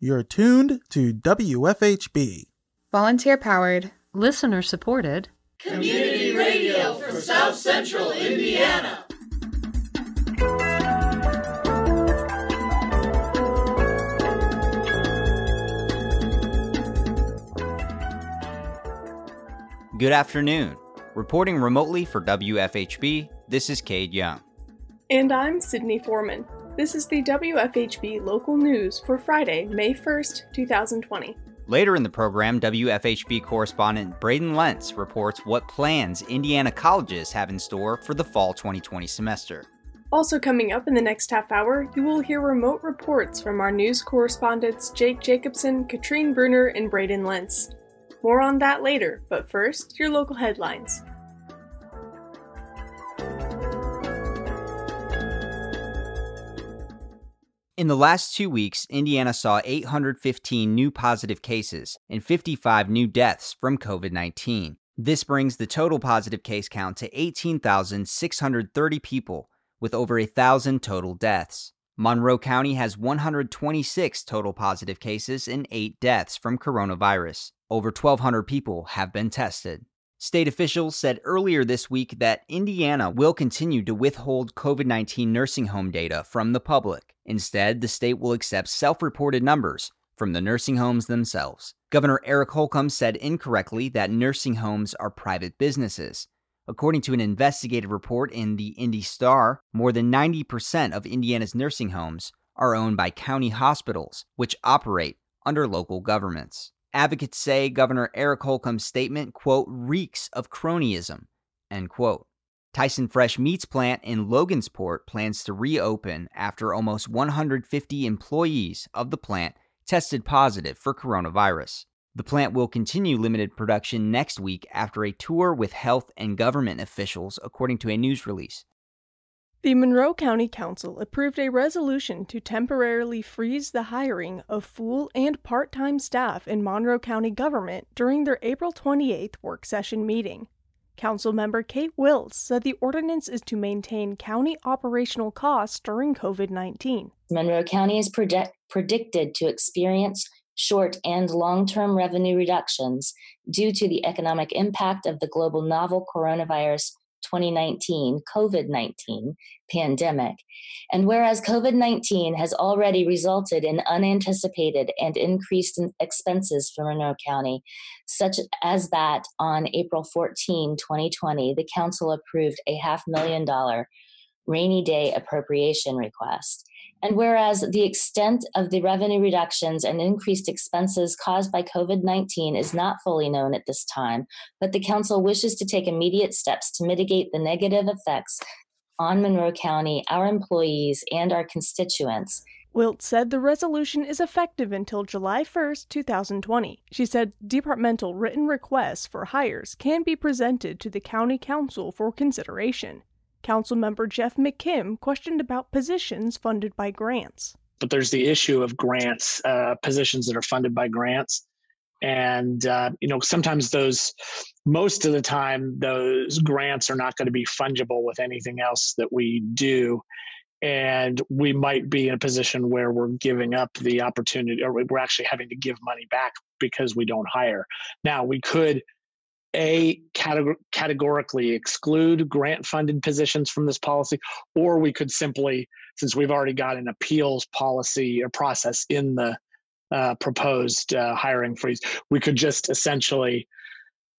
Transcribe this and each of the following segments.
You're tuned to WFHB. Volunteer powered, listener supported, community radio for South Central Indiana. Good afternoon. Reporting remotely for WFHB, this is Cade Young. And I'm Sydney Foreman. This is the WFHB local news for Friday, May 1st, 2020. Later in the program, WFHB correspondent Braden Lentz reports what plans Indiana colleges have in store for the fall 2020 semester. Also, coming up in the next half hour, you will hear remote reports from our news correspondents Jake Jacobson, Katrine Bruner, and Braden Lentz. More on that later, but first, your local headlines. In the last two weeks, Indiana saw 815 new positive cases and 55 new deaths from COVID 19. This brings the total positive case count to 18,630 people, with over a thousand total deaths. Monroe County has 126 total positive cases and 8 deaths from coronavirus. Over 1,200 people have been tested. State officials said earlier this week that Indiana will continue to withhold COVID 19 nursing home data from the public. Instead, the state will accept self reported numbers from the nursing homes themselves. Governor Eric Holcomb said incorrectly that nursing homes are private businesses. According to an investigative report in the Indy Star, more than 90% of Indiana's nursing homes are owned by county hospitals, which operate under local governments. Advocates say Governor Eric Holcomb's statement, quote, reeks of cronyism, end quote. Tyson Fresh Meats plant in Logansport plans to reopen after almost 150 employees of the plant tested positive for coronavirus. The plant will continue limited production next week after a tour with health and government officials, according to a news release. The Monroe County Council approved a resolution to temporarily freeze the hiring of full and part time staff in Monroe County government during their April 28th work session meeting. Council member Kate Wiltz said the ordinance is to maintain county operational costs during COVID 19. Monroe County is predict- predicted to experience short and long term revenue reductions due to the economic impact of the global novel coronavirus 2019 COVID 19 pandemic. And whereas COVID 19 has already resulted in unanticipated and increased expenses for Monroe County, such as that on April 14, 2020, the Council approved a half million dollar rainy day appropriation request. And whereas the extent of the revenue reductions and increased expenses caused by COVID 19 is not fully known at this time, but the Council wishes to take immediate steps to mitigate the negative effects on Monroe County, our employees, and our constituents. Wiltz said the resolution is effective until July 1, 2020. She said departmental written requests for hires can be presented to the County Council for consideration. Councilmember Geoff McKim questioned about positions funded by grants. But there's the issue of grants, uh, positions that are funded by grants. And, uh, you know, sometimes those, most of the time, those grants are not going to be fungible with anything else that we do. And we might be in a position where we're giving up the opportunity, or we're actually having to give money back because we don't hire. Now, we could a categor- categorically exclude grant funded positions from this policy or we could simply since we've already got an appeals policy or process in the uh, proposed uh, hiring freeze we could just essentially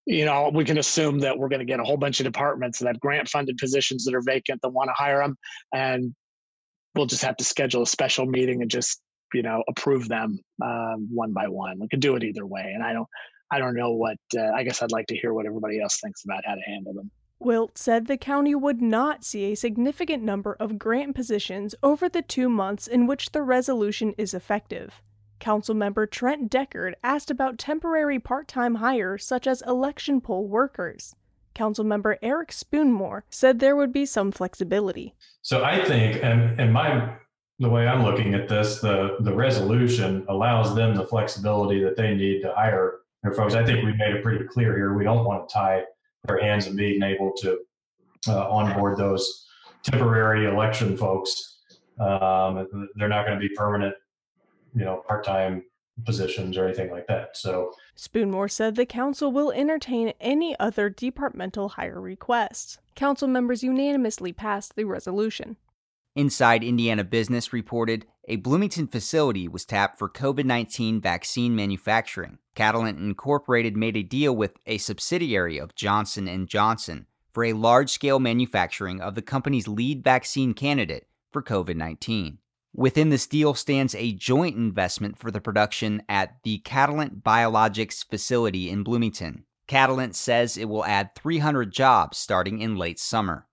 you know we can assume that we're going to get a whole bunch of departments that have grant funded positions that are vacant that want to hire them and we'll just have to schedule a special meeting and just you know approve them uh, one by one. We could do it either way and i don't I don't know what, uh, I guess I'd like to hear what everybody else thinks about how to handle them. Wiltz said the county would not see a significant number of grant positions over the two months in which the resolution is effective. Councilmember Trent Deckard asked about temporary part time hires such as election poll workers. Councilmember Eric Spoonmore said there would be some flexibility. So I think, and, and my the way I'm looking at this, the the resolution allows them the flexibility that they need to hire folks, I think we made it pretty clear here. We don't want to tie their hands in being able to uh, onboard those temporary election folks. Um, they're not going to be permanent you know, part-time positions or anything like that. So Spoonmore said the council will entertain any other departmental hire requests. Council members unanimously passed the resolution. Inside Indiana Business reported a Bloomington facility was tapped for COVID-19 vaccine manufacturing. Catalent Incorporated made a deal with a subsidiary of Johnson & Johnson for a large-scale manufacturing of the company's lead vaccine candidate for COVID-19. Within this deal stands a joint investment for the production at the Catalent Biologics facility in Bloomington. Catalent says it will add 300 jobs starting in late summer.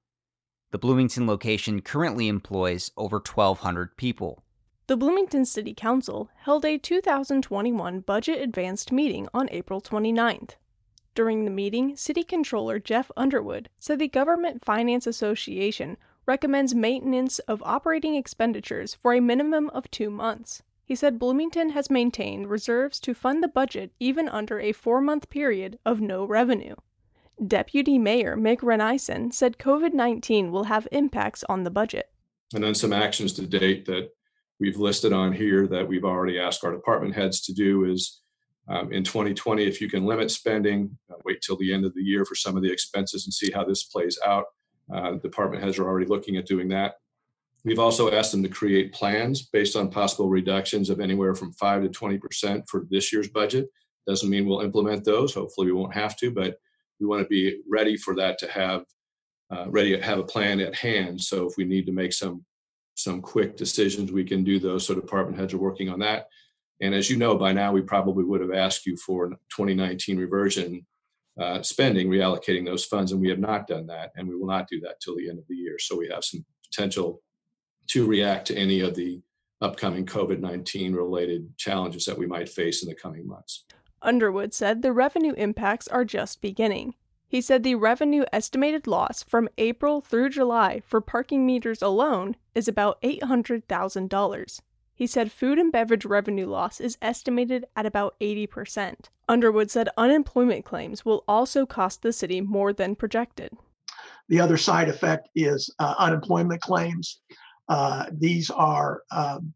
The Bloomington location currently employs over 1,200 people. The Bloomington City Council held a 2021 budget advanced meeting on April 29th. During the meeting, City Controller Jeff Underwood said the Government Finance Association recommends maintenance of operating expenditures for a minimum of two months. He said Bloomington has maintained reserves to fund the budget even under a four month period of no revenue. Deputy Mayor Mick Renneisen said COVID 19 will have impacts on the budget. And then some actions to date that we've listed on here that we've already asked our department heads to do is um, in 2020, if you can limit spending, uh, wait till the end of the year for some of the expenses and see how this plays out. Uh, department heads are already looking at doing that. We've also asked them to create plans based on possible reductions of anywhere from 5 to 20% for this year's budget. Doesn't mean we'll implement those. Hopefully, we won't have to, but we want to be ready for that to have uh, ready to have a plan at hand. So if we need to make some some quick decisions, we can do those. So department heads are working on that. And as you know by now, we probably would have asked you for 2019 reversion uh, spending, reallocating those funds, and we have not done that, and we will not do that till the end of the year. So we have some potential to react to any of the upcoming COVID 19 related challenges that we might face in the coming months. Underwood said the revenue impacts are just beginning. He said the revenue estimated loss from April through July for parking meters alone is about $800,000. He said food and beverage revenue loss is estimated at about 80%. Underwood said unemployment claims will also cost the city more than projected. The other side effect is uh, unemployment claims. Uh, these are, um,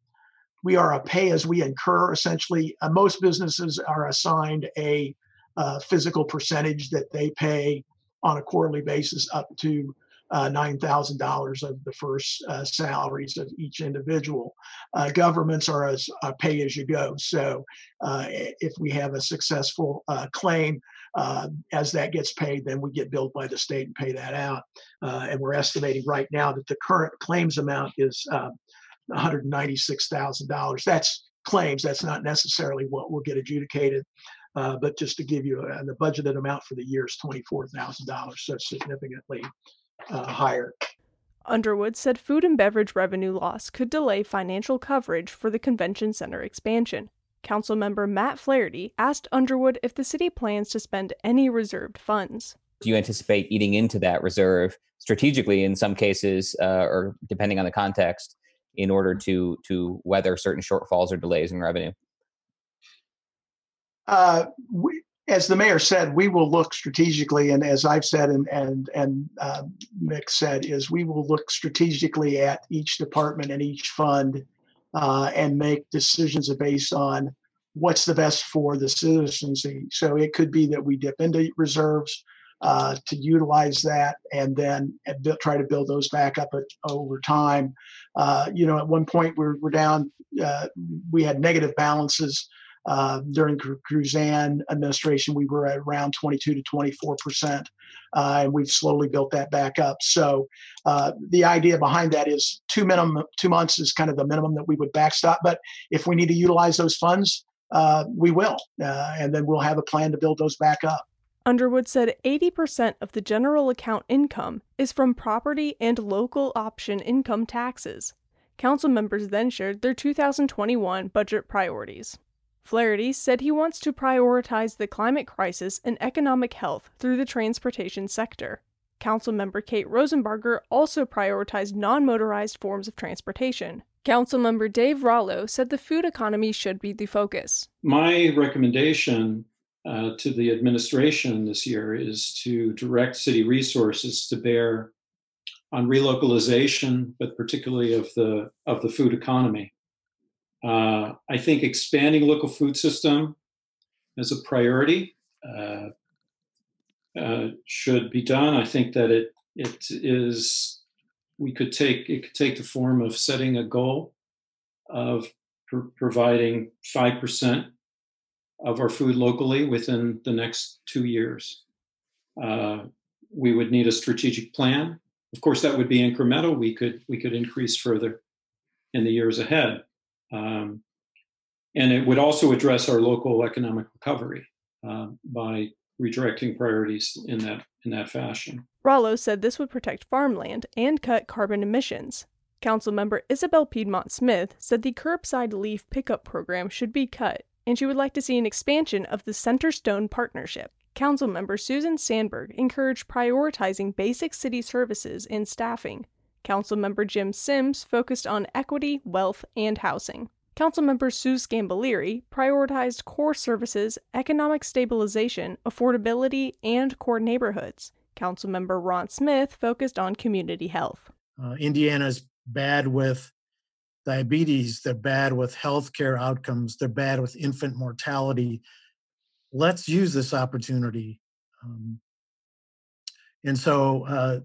we are a pay as we incur essentially. Uh, most businesses are assigned a uh, physical percentage that they pay on a quarterly basis up to uh, $9,000 of the first uh, salaries of each individual. Uh, governments are as uh, pay as you go. So if we have a successful claim, as that gets paid, then we get billed by the state and pay that out. and we're estimating right now that the current claims amount is $196,000. That's claims. That's not necessarily what will get adjudicated. Uh, but just to give you a, the budgeted amount for the year is $24,000, so significantly uh, higher. Underwood said food and beverage revenue loss could delay financial coverage for the convention center expansion. Councilmember Matt Flaherty asked Underwood if the city plans to spend any reserved funds. Do you anticipate eating into that reserve strategically in some cases, uh, or depending on the context, in order to to weather certain shortfalls or delays in revenue? Uh, we, as the mayor said, we will look strategically, and as I've said, and and and uh, Mick said, is we will look strategically at each department and each fund, uh, and make decisions based on what's the best for the citizens. So it could be that we dip into reserves uh, to utilize that, and then try to build those back up over time. Uh, you know, at one point we're we're down, uh, we had negative balances uh, during Kruzan administration, we were at around 22 to 24 percent, uh, and we've slowly built that back up. So the idea behind that is two minimum two months is kind of the minimum that we would backstop. But if we need to utilize those funds, we will, and then we'll have a plan to build those back up. Underwood said 80% of the general account income is from property and local option income taxes. Council members then shared their 2021 budget priorities. Flaherty said he wants to prioritize the climate crisis and economic health through the transportation sector. Councilmember Kate Rosenbarger also prioritized non motorized forms of transportation. Councilmember Dave Rollo said the food economy should be the focus. My recommendation uh, to the administration this year is to direct city resources to bear on relocalization, but particularly of the of the food economy. Uh, I think expanding local food system as a priority uh, uh, should be done. I think that it it is we could take it could take the form of setting a goal of pr- providing five percent of our food locally within the next two years. Uh, we would need a strategic plan. Of course, that would be incremental. We could we could increase further in the years ahead, um, and it would also address our local economic recovery uh, by redirecting priorities in that in that fashion. Rollo said this would protect farmland and cut carbon emissions. Councilmember Isabel Piedmont Smith said the curbside leaf pickup program should be cut, and she would like to see an expansion of the Centerstone partnership. Councilmember Susan Sandberg encouraged prioritizing basic city services and staffing. Councilmember Jim Sims focused on equity, wealth, and housing. Councilmember Sue Sgambelluri prioritized core services, economic stabilization, affordability, and core neighborhoods. Councilmember Ron Smith focused on community health. Uh, Indiana's bad with diabetes, they're bad with healthcare outcomes, they're bad with infant mortality. Let's use this opportunity. Um, and so uh,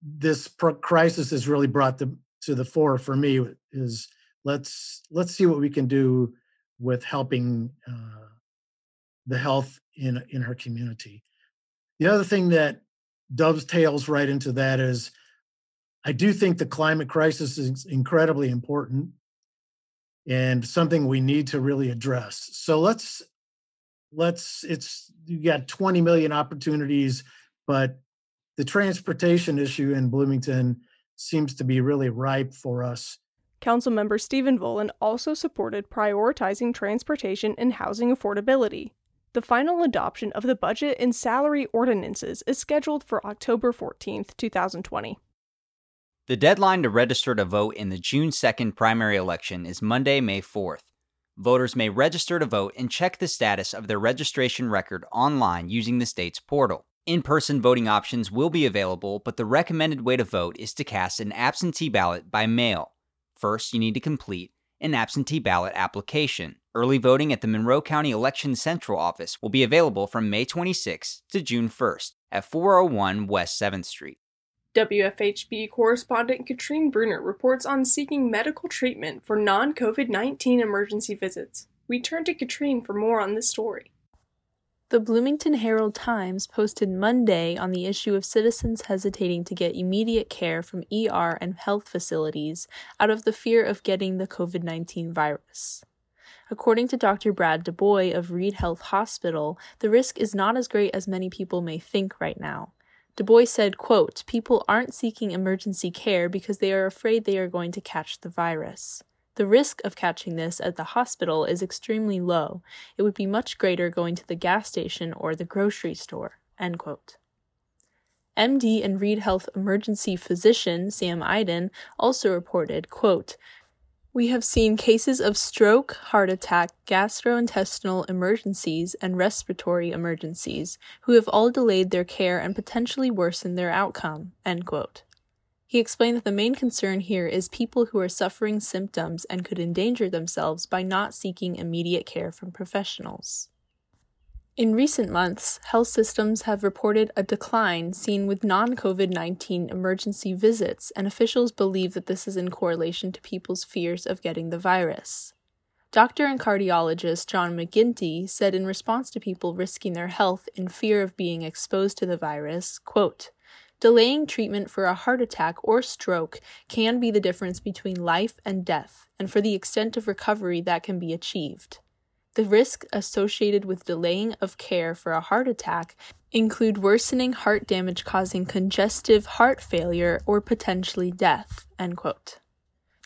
this pro- crisis has really brought the, to the fore for me is let's let's see what we can do with helping uh, the health in in her community. The other thing that dovetails right into that is I do think the climate crisis is incredibly important and something we need to really address. So let's let's it's you got 20 million opportunities, but the transportation issue in Bloomington seems to be really ripe for us. Councilmember Stephen Volan also supported prioritizing transportation and housing affordability. The final adoption of the budget and salary ordinances is scheduled for October 14, 2020. The deadline to register to vote in the June 2nd primary election is Monday, May 4th. Voters may register to vote and check the status of their registration record online using the state's portal. In person voting options will be available, but the recommended way to vote is to cast an absentee ballot by mail. First, you need to complete an absentee ballot application. Early voting at the Monroe County Election Central office will be available from May 26 to June 1st at 401 West 7th Street. WFHB correspondent Katrine Bruner reports on seeking medical treatment for non COVID 19 emergency visits. We turn to Katrine for more on this story. The Bloomington Herald Times posted Monday on the issue of citizens hesitating to get immediate care from ER and health facilities out of the fear of getting the COVID 19 virus. According to Dr. Brad DuBois of Reid Health Hospital, the risk is not as great as many people may think right now. Du Bois said, quote, People aren't seeking emergency care because they are afraid they are going to catch the virus. The risk of catching this at the hospital is extremely low. It would be much greater going to the gas station or the grocery store. End quote. MD and Reid Health emergency physician Sam Iden also reported, quote, we have seen cases of stroke, heart attack, gastrointestinal emergencies, and respiratory emergencies who have all delayed their care and potentially worsened their outcome. He explained that the main concern here is people who are suffering symptoms and could endanger themselves by not seeking immediate care from professionals. In recent months, health systems have reported a decline seen with non COVID 19 emergency visits, and officials believe that this is in correlation to people's fears of getting the virus. Doctor and cardiologist John McGinty said in response to people risking their health in fear of being exposed to the virus, quote, Delaying treatment for a heart attack or stroke can be the difference between life and death, and for the extent of recovery that can be achieved. The risks associated with delaying of care for a heart attack include worsening heart damage causing congestive heart failure or potentially death.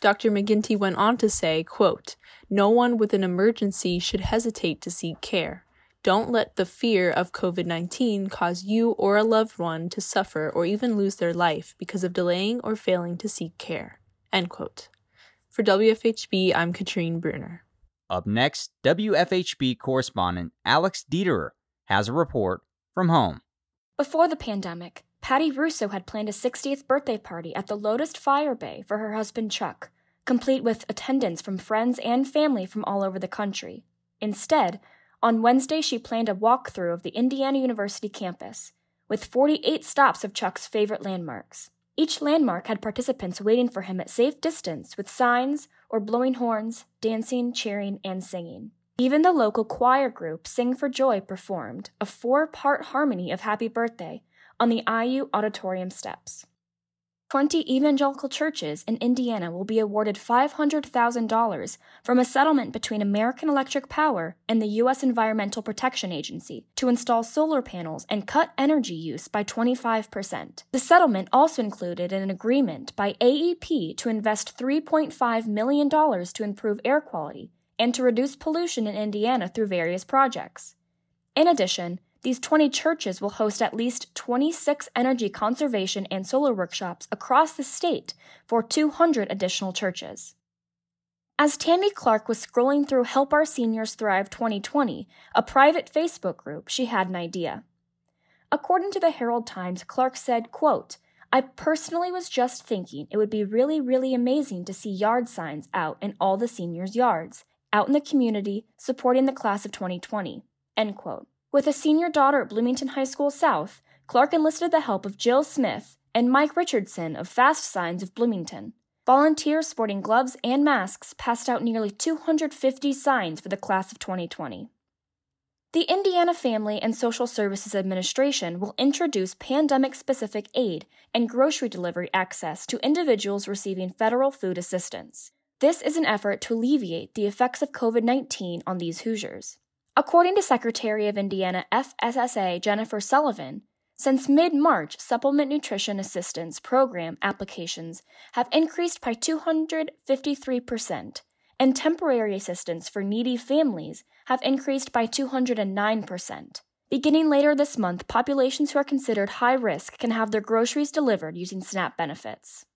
Dr. McGinty went on to say, quote, No one with an emergency should hesitate to seek care. Don't let the fear of COVID 19 cause you or a loved one to suffer or even lose their life because of delaying or failing to seek care. End quote. For WFHB, I'm Katrine Bruner. Up next, WFHB correspondent Alex Dieterer has a report from home. Before the pandemic, Patty Russo had planned a 60th birthday party at the Lotus Fire Bay for her husband Chuck. complete with attendance from friends and family from all over the country. Instead, on Wednesday, she planned a walkthrough of the Indiana University campus, with 48 stops of Chuck's favorite landmarks. Each landmark had participants waiting for him at safe distance with signs or blowing horns, dancing, cheering, and singing. Even the local choir group Sing for Joy performed a four part harmony of Happy Birthday on the IU auditorium steps. 20 evangelical churches in Indiana will be awarded $500,000 from a settlement between American Electric Power and the U.S. Environmental Protection Agency to install solar panels and cut energy use by 25%. The settlement also included an agreement by AEP to invest $3.5 million to improve air quality and to reduce pollution in Indiana through various projects. In addition, these 20 churches will host at least 26 energy conservation and solar workshops across the state for 200 additional churches. As Tammy Clark was scrolling through Help Our Seniors Thrive 2020, a private Facebook group, she had an idea. According to the Herald Times, Clark said, quote, I personally was just thinking it would be really, really amazing to see yard signs out in all the seniors' yards, out in the community, supporting the class of 2020. End quote. With a senior daughter at Bloomington High School South, Clark enlisted the help of Jill Smith and Mike Richardson of Fast Signs of Bloomington. Volunteers sporting gloves and masks passed out nearly 250 signs for the class of 2020. The Indiana Family and Social Services Administration will introduce pandemic specific aid and grocery delivery access to individuals receiving federal food assistance. This is an effort to alleviate the effects of COVID 19 on these Hoosiers. According to Secretary of Indiana FSSA Jennifer Sullivan, since mid March, Supplement Nutrition Assistance Program applications have increased by 253%, and temporary assistance for needy families have increased by 209%. Beginning later this month, populations who are considered high risk can have their groceries delivered using SNAP benefits.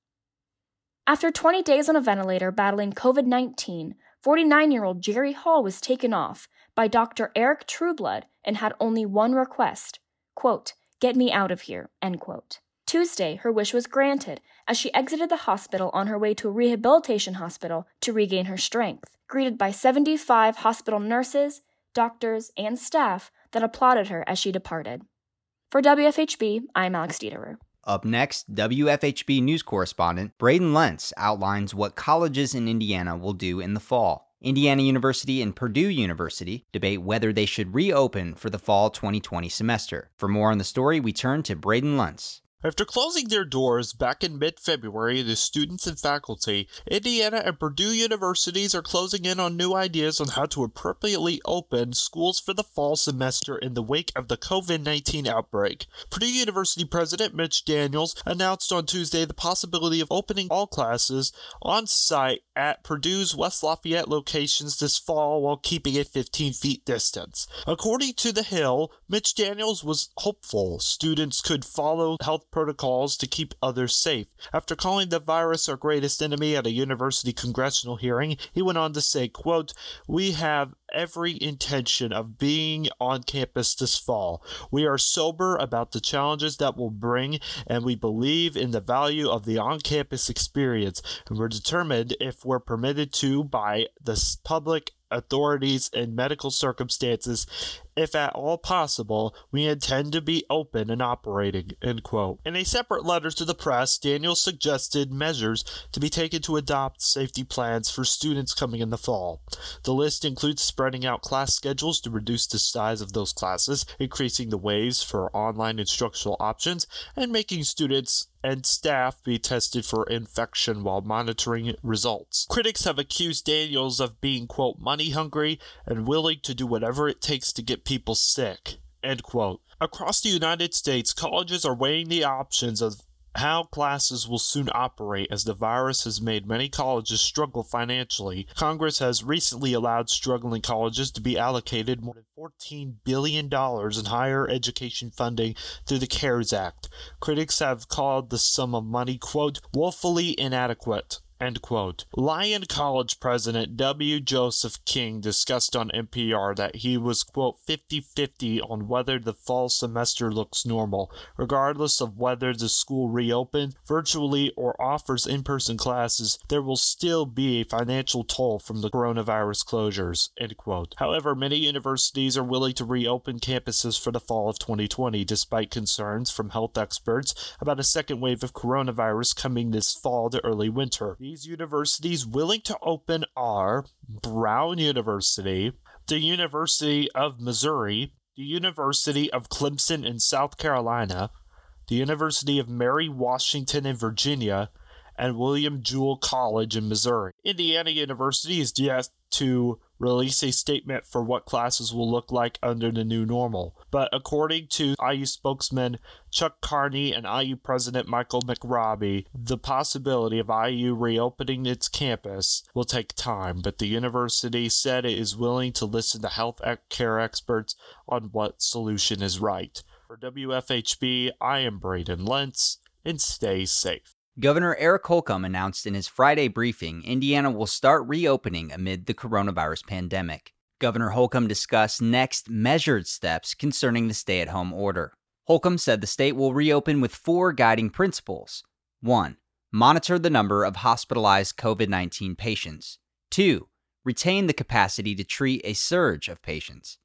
After 20 days on a ventilator battling COVID 19, 49 year old Jerry Hall was taken off by Dr. Eric Trueblood and had only one request quote, Get me out of here. End quote. Tuesday, her wish was granted as she exited the hospital on her way to a rehabilitation hospital to regain her strength, greeted by 75 hospital nurses, doctors, and staff that applauded her as she departed. For WFHB, I'm Alex Dieterer. Up next, WFHB news correspondent Braden Lentz outlines what colleges in Indiana will do in the fall. Indiana University and Purdue University debate whether they should reopen for the fall 2020 semester. For more on the story, we turn to Braden Lentz. After closing their doors back in mid February to students and faculty, Indiana and Purdue universities are closing in on new ideas on how to appropriately open schools for the fall semester in the wake of the COVID 19 outbreak. Purdue University President Mitch Daniels announced on Tuesday the possibility of opening all classes on site at Purdue's West Lafayette locations this fall while keeping a 15 feet distance. According to The Hill, Mitch Daniels was hopeful students could follow health protocols to keep others safe. After calling the virus our greatest enemy at a university congressional hearing, he went on to say, quote, We have every intention of being on campus this fall. We are sober about the challenges that will bring, and we believe in the value of the on campus experience. And we're determined, if we're permitted to by the public authorities and medical circumstances, if at all possible, we intend to be open and operating. End quote. In a separate letter to the press, Daniel suggested measures to be taken to adopt safety plans for students coming in the fall. The list includes spreading out class schedules to reduce the size of those classes, increasing the ways for online instructional options, and making students and staff be tested for infection while monitoring results. Critics have accused Daniels of being, quote, money hungry and willing to do whatever it takes to get people sick, end quote. Across the United States, colleges are weighing the options of how classes will soon operate as the virus has made many colleges struggle financially. Congress has recently allowed struggling colleges to be allocated more than $14 billion in higher education funding through the CARES Act. Critics have called the sum of money, quote, woefully inadequate End quote. Lyon College President W. Joseph King discussed on NPR that he was, quote, 50 50 on whether the fall semester looks normal, regardless of whether the school reopens virtually or offers in person classes, there will still be a financial toll from the coronavirus closures, end quote. However, many universities are willing to reopen campuses for the fall of 2020, despite concerns from health experts about a second wave of coronavirus coming this fall to early winter. These universities willing to open are Brown University, the University of Missouri, the University of Clemson in South Carolina, the University of Mary Washington in Virginia, and William Jewell College in Missouri. Indiana University is yet to release a statement for what classes will look like under the new normal. But according to IU spokesman Chuck Carney and IU president Michael McRobbie, the possibility of IU reopening its campus will take time, but the university said it is willing to listen to health care experts on what solution is right. For WFHB, I am Braden Lentz, and stay safe. Governor Eric Holcomb announced in his Friday briefing Indiana will start reopening amid the coronavirus pandemic. Governor Holcomb discussed next measured steps concerning the stay at home order. Holcomb said the state will reopen with four guiding principles 1. Monitor the number of hospitalized COVID 19 patients. 2. Retain the capacity to treat a surge of patients.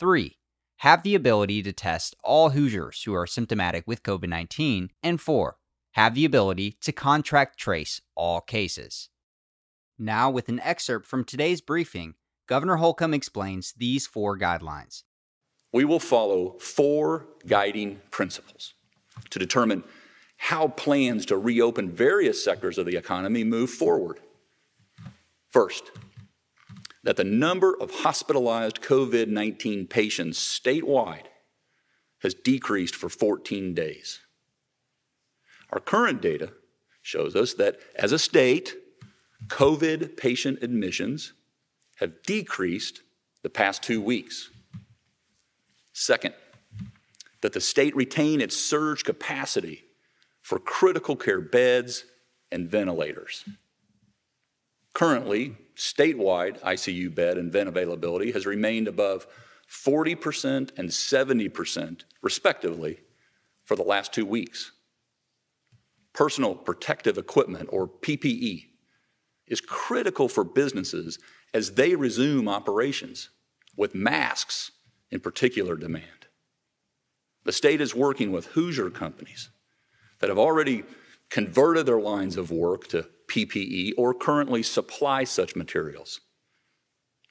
3. Have the ability to test all Hoosiers who are symptomatic with COVID 19. And 4 have the ability to contract trace all cases. Now, with an excerpt from today's briefing, Governor Holcomb explains these four guidelines. We will follow four guiding principles to determine how plans to reopen various sectors of the economy move forward. First, that the number of hospitalized COVID 19 patients statewide has decreased for 14 days. Our current data shows us that as a state, COVID patient admissions have decreased the past two weeks. Second, that the state retain its surge capacity for critical care beds and ventilators. Currently, statewide ICU bed and vent availability has remained above 40% and 70%, respectively, for the last two weeks personal protective equipment, or PPE, is critical for businesses as they resume operations, with masks in particular demand. The state is working with Hoosier companies that have already converted their lines of work to PPE or currently supply such materials.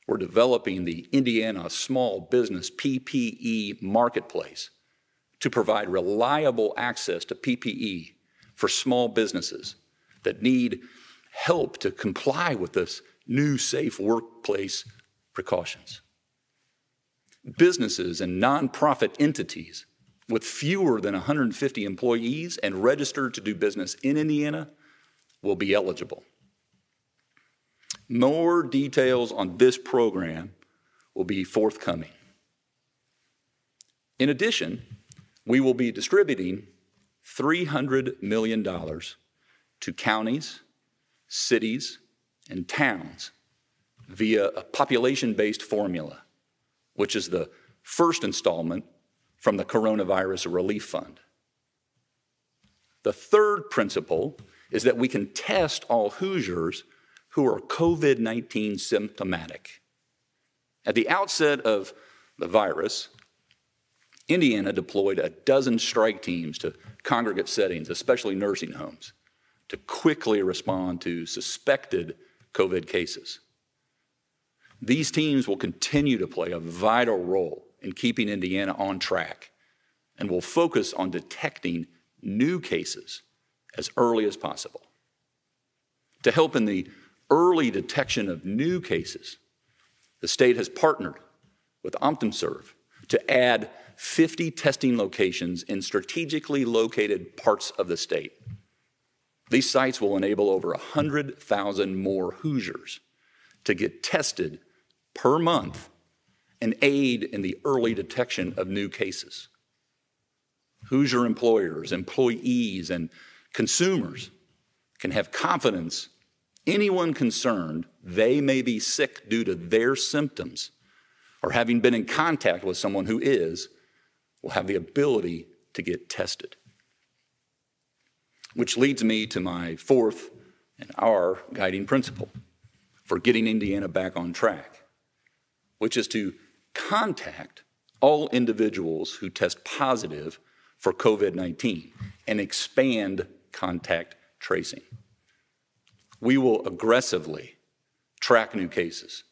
We're developing the Indiana Small Business PPE Marketplace to provide reliable access to PPE for small businesses that need help to comply with this new safe workplace precautions. Businesses and nonprofit entities with fewer than 150 employees and registered to do business in Indiana will be eligible. More details on this program will be forthcoming. In addition, we will be distributing $300 million to counties, cities, and towns via a population based formula, which is the first installment from the Coronavirus Relief Fund. The third principle is that we can test all Hoosiers who are COVID 19 symptomatic. At the outset of the virus, Indiana deployed a dozen strike teams to congregate settings, especially nursing homes, to quickly respond to suspected COVID cases. These teams will continue to play a vital role in keeping Indiana on track and will focus on detecting new cases as early as possible. To help in the early detection of new cases, the state has partnered with OptumServe to add 50 testing locations in strategically located parts of the state. These sites will enable over 100,000 more Hoosiers to get tested per month and aid in the early detection of new cases. Hoosier employers, employees, and consumers can have confidence anyone concerned they may be sick due to their symptoms or having been in contact with someone who is will have the ability to get tested. Which leads me to my fourth and our guiding principle for getting Indiana back on track, which is to contact all individuals who test positive for COVID 19 and expand contact tracing. We will aggressively track new cases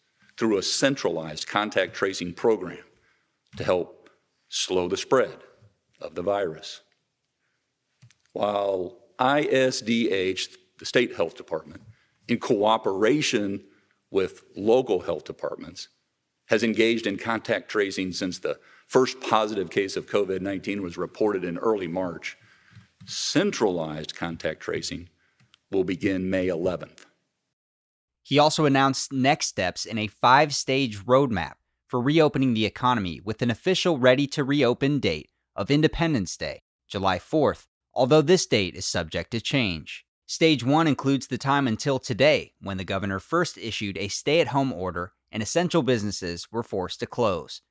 through a centralized contact tracing program to help slow the spread of the virus. While ISDH, the state health department, in cooperation with local health departments, has engaged in contact tracing since the first positive case of COVID 19 was reported in early March. Centralized contact tracing will begin May 11th. He also announced next steps in a five stage roadmap for reopening the economy with an official ready to reopen date of Independence Day, July 4th, although this date is subject to change. Stage 1 includes the time until today, when the governor first issued a stay at home order and essential businesses were forced to close.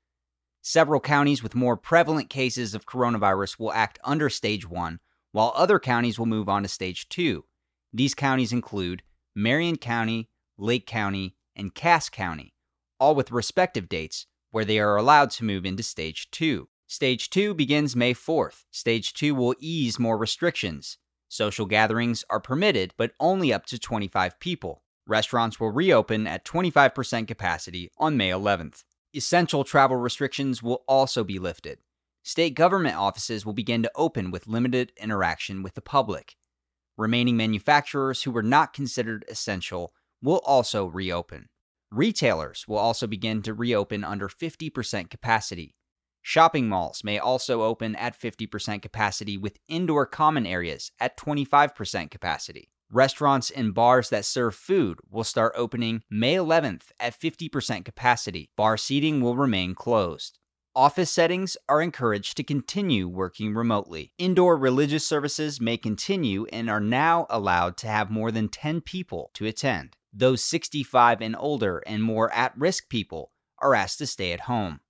Several counties with more prevalent cases of coronavirus will act under Stage 1, while other counties will move on to Stage 2. These counties include Marion County, Lake County, and Cass County, all with respective dates where they are allowed to move into Stage 2. Stage 2 begins May 4th. Stage 2 will ease more restrictions. Social gatherings are permitted, but only up to 25 people. Restaurants will reopen at 25% capacity on May 11th. Essential travel restrictions will also be lifted. State government offices will begin to open with limited interaction with the public. Remaining manufacturers who were not considered essential will also reopen. Retailers will also begin to reopen under 50% capacity. Shopping malls may also open at 50% capacity with indoor common areas at 25% capacity. Restaurants and bars that serve food will start opening May 11th at 50% capacity. Bar seating will remain closed. Office settings are encouraged to continue working remotely. Indoor religious services may continue and are now allowed to have more than 10 people to attend. Those 65 and older and more at risk people are asked to stay at home.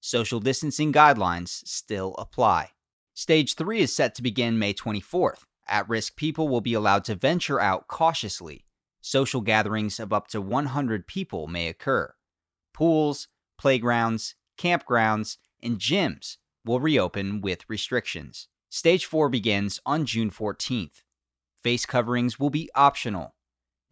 Social distancing guidelines still apply. Stage 3 is set to begin May 24th. At risk people will be allowed to venture out cautiously. Social gatherings of up to 100 people may occur. Pools, playgrounds, campgrounds, and gyms will reopen with restrictions. Stage 4 begins on June 14th. Face coverings will be optional.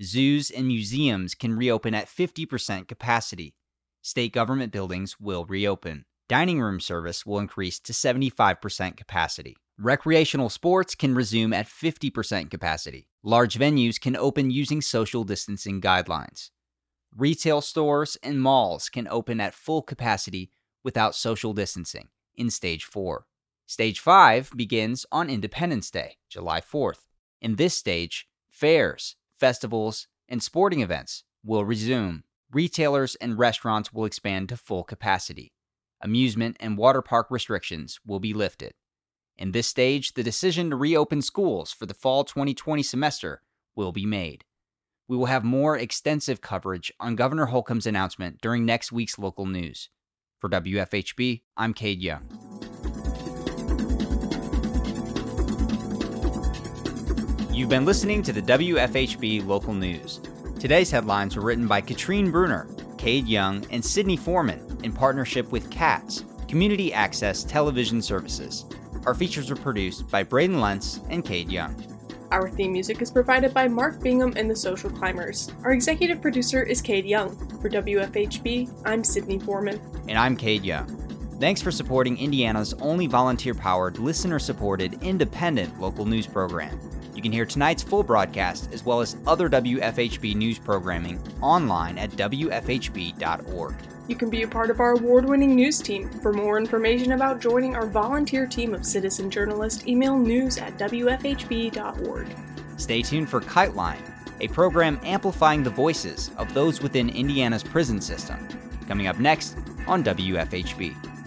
Zoos and museums can reopen at 50% capacity. State government buildings will reopen. Dining room service will increase to 75% capacity. Recreational sports can resume at 50% capacity. Large venues can open using social distancing guidelines. Retail stores and malls can open at full capacity without social distancing in Stage 4. Stage 5 begins on Independence Day, July 4th. In this stage, fairs, festivals, and sporting events will resume. Retailers and restaurants will expand to full capacity. Amusement and water park restrictions will be lifted. In this stage, the decision to reopen schools for the fall 2020 semester will be made. We will have more extensive coverage on Governor Holcomb's announcement during next week's local news. For WFHB, I'm Cade Young. You've been listening to the WFHB local news. Today's headlines were written by Katrine Bruner, Cade Young, and Sydney Foreman in partnership with CATS, Community Access Television Services. Our features were produced by Braden Lentz and Cade Young. Our theme music is provided by Mark Bingham and the Social Climbers. Our executive producer is Cade Young. For WFHB, I'm Sydney Foreman. And I'm Cade Young. Thanks for supporting Indiana's only volunteer powered, listener supported, independent local news program. You can hear tonight's full broadcast as well as other WFHB news programming online at WFHB.org. You can be a part of our award winning news team. For more information about joining our volunteer team of citizen journalists, email news at WFHB.org. Stay tuned for Kite Line, a program amplifying the voices of those within Indiana's prison system. Coming up next on WFHB.